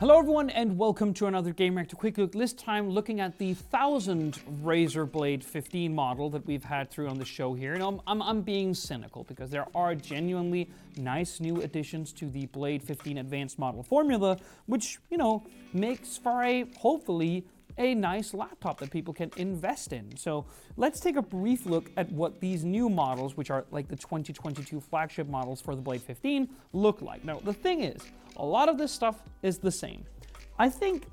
Hello everyone and welcome to another Gamereactor Quick Look, this time looking at the 1000 Razer Blade 15 model that we've had through on the show here. And I'm, I'm, I'm, being cynical because there are genuinely nice new additions to the Blade 15 Advanced model formula, which, you know, makes for a, hopefully, a nice laptop that people can invest in. So let's take a brief look at what these new models, which are like the 2022 flagship models for the Blade 15, look like. Now, the thing is, a lot of this stuff is the same. I think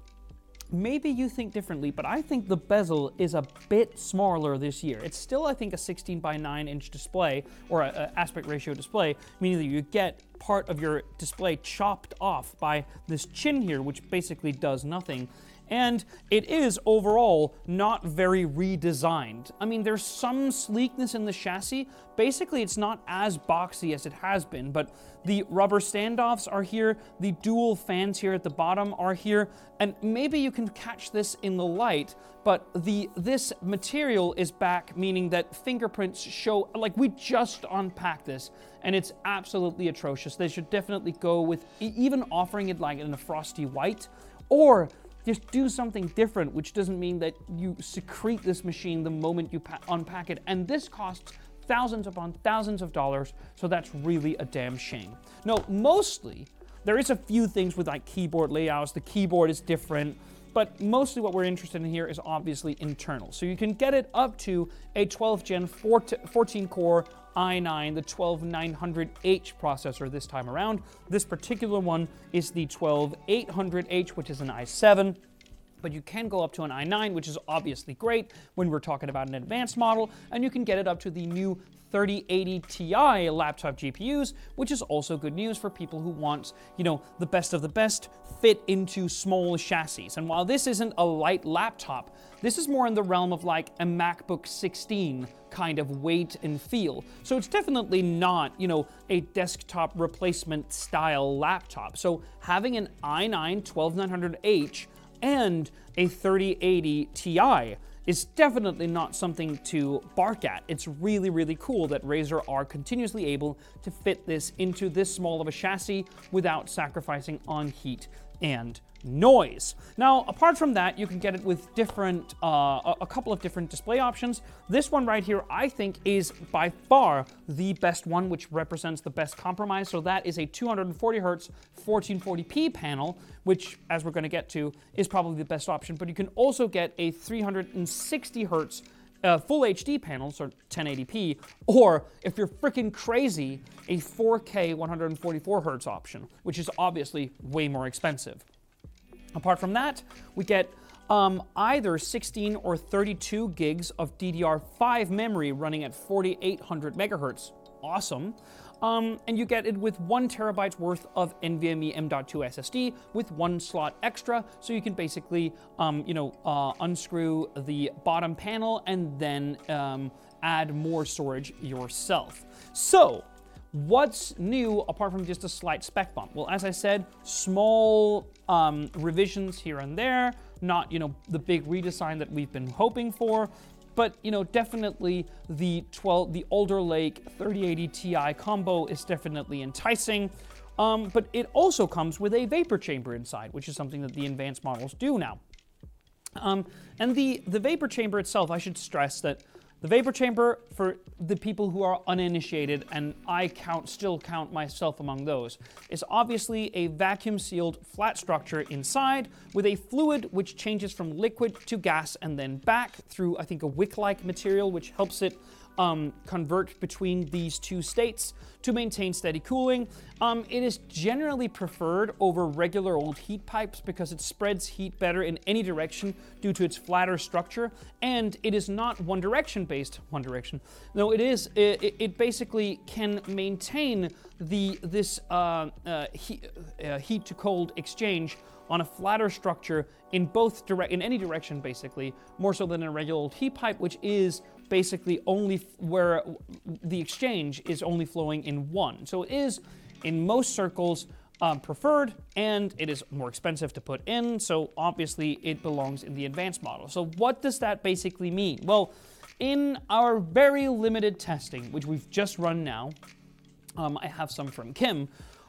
maybe you think differently, but I think the bezel is a bit smaller this year. It's still, I think, a 16 by 9 inch display or an aspect ratio display, meaning that you get part of your display chopped off by this chin here, which basically does nothing and it is overall not very redesigned. I mean, there's some sleekness in the chassis. Basically, it's not as boxy as it has been, but the rubber standoffs are here, the dual fans here at the bottom are here, and maybe you can catch this in the light, but the this material is back, meaning that fingerprints show, like we just unpacked this, and it's absolutely atrocious. They should definitely go with even offering it like in a frosty white, or just do something different, which doesn't mean that you secrete this machine the moment you unpack it. And this costs thousands upon thousands of dollars, so that's really a damn shame. No, mostly, there is a few things with like keyboard layouts. The keyboard is different, but mostly what we're interested in here is obviously internal. So you can get it up to a 12 gen 14 core i9, the 12900H processor this time around. This particular one is the 12800H, which is an i7 but you can go up to an i9, which is obviously great when we're talking about an advanced model, and you can get it up to the new 3080 Ti laptop GPUs, which is also good news for people who want, you know, the best of the best fit into small chassis. And while this isn't a light laptop, this is more in the realm of like a MacBook 16 kind of weight and feel. So it's definitely not, you know, a desktop replacement style laptop. So having an i9 12900H and a 3080 Ti is definitely not something to bark at. It's really, really cool that Razer are continuously able to fit this into this small of a chassis without sacrificing on heat and noise. Now, apart from that, you can get it with different, uh, a couple of different display options. This one right here, I think, is by far the best one, which represents the best compromise. So that is a 240 hertz 1440p panel, which, as we're going to get to, is probably the best option. But you can also get a 360 hertz uh, full HD panels or 1080p, or if you're freaking crazy, a 4K 144 hertz option, which is obviously way more expensive. Apart from that, we get um, either 16 or 32 gigs of DDR5 memory running at 4800 megahertz. Awesome. Um, and you get it with one terabyte worth of NVMe M.2 SSD with one slot extra, so you can basically, um, you know, uh, unscrew the bottom panel and then um, add more storage yourself. So What's new apart from just a slight spec bump? Well, as I said, small um, revisions here and there, not you know the big redesign that we've been hoping for, but you know definitely the 12 the Alder Lake 3080 Ti combo is definitely enticing. Um, but it also comes with a vapor chamber inside, which is something that the advanced models do now. Um, and the the vapor chamber itself, I should stress that the vapor chamber, for the people who are uninitiated, and I count still count myself among those, is obviously a vacuum sealed flat structure inside with a fluid which changes from liquid to gas and then back through, I think, a wick like material which helps it um, convert between these two states to maintain steady cooling. Um, it is generally preferred over regular old heat pipes because it spreads heat better in any direction due to its flatter structure, and it is not one direction based. One direction. No, it is. It, it basically can maintain the this uh, uh, heat, uh, heat to cold exchange on a flatter structure in both direct in any direction basically more so than a regular old heat pipe which is basically only where the exchange is only flowing in one. So it is, in most circles, um, preferred, and it is more expensive to put in, so obviously it belongs in the advanced model. So what does that basically mean? Well, in our very limited testing, which we've just run now, um, I have some from Kim,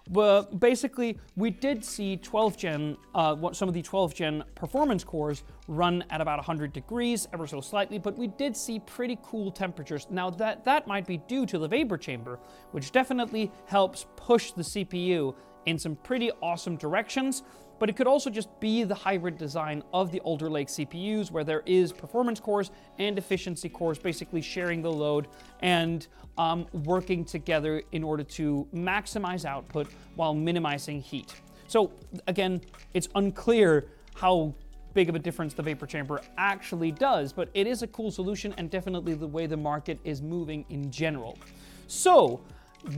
Well, basically, we did see 12 gen, uh, what some of the 12 gen performance cores run at about 100 degrees, ever so slightly, but we did see pretty cool temperatures. Now that that might be due to the vapor chamber, which definitely helps push the CPU in some pretty awesome directions but it could also just be the hybrid design of the Alder Lake CPUs where there is performance cores and efficiency cores basically sharing the load and um, working together in order to maximize output while minimizing heat. So again, it's unclear how big of a difference the vapor chamber actually does, but it is a cool solution and definitely the way the market is moving in general. So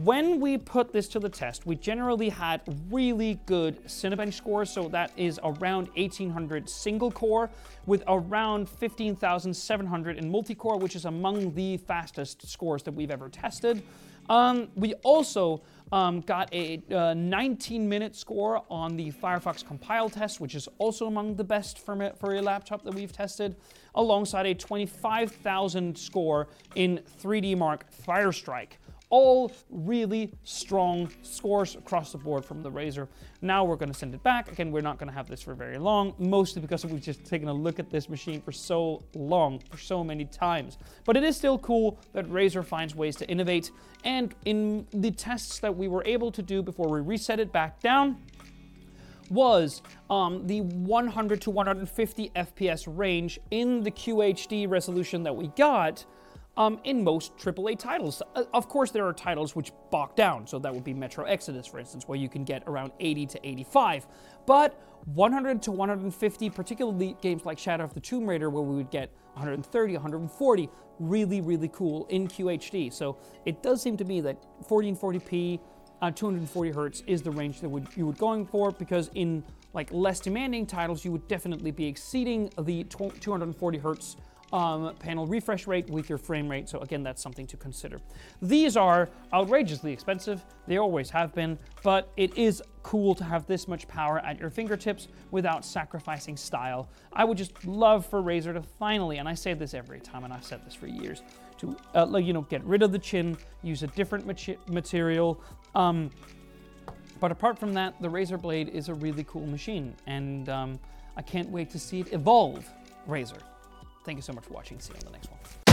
when we put this to the test, we generally had really good Cinebench scores, so that is around 1800 single core with around 15,700 in multi-core, which is among the fastest scores that we've ever tested. Um, we also um, got a 19-minute uh, score on the Firefox compile test, which is also among the best for, for a laptop that we've tested, alongside a 25,000 score in 3D Mark Firestrike. All really strong scores across the board from the Razer. Now we're going to send it back. Again, we're not going to have this for very long, mostly because we've just taken a look at this machine for so long, for so many times. But it is still cool that Razer finds ways to innovate. And in the tests that we were able to do before we reset it back down, was um, the 100 to 150 FPS range in the QHD resolution that we got um, in most AAA titles. Uh, of course, there are titles which balk down, so that would be Metro Exodus, for instance, where you can get around 80 to 85. But 100 to 150, particularly games like Shadow of the Tomb Raider, where we would get 130, 140, really, really cool in QHD. So it does seem to me that 1440p, uh, 240 hertz is the range that would, you would going for because in like less demanding titles, you would definitely be exceeding the 240 hertz um, panel refresh rate with your frame rate. So again, that's something to consider. These are outrageously expensive. They always have been, but it is cool to have this much power at your fingertips without sacrificing style. I would just love for Razer to finally, and I say this every time, and I've said this for years, to uh, you know get rid of the chin, use a different material. Um, but apart from that, the Razer Blade is a really cool machine, and um, I can't wait to see it evolve. Razer. Thank you so much for watching. See you on the next one.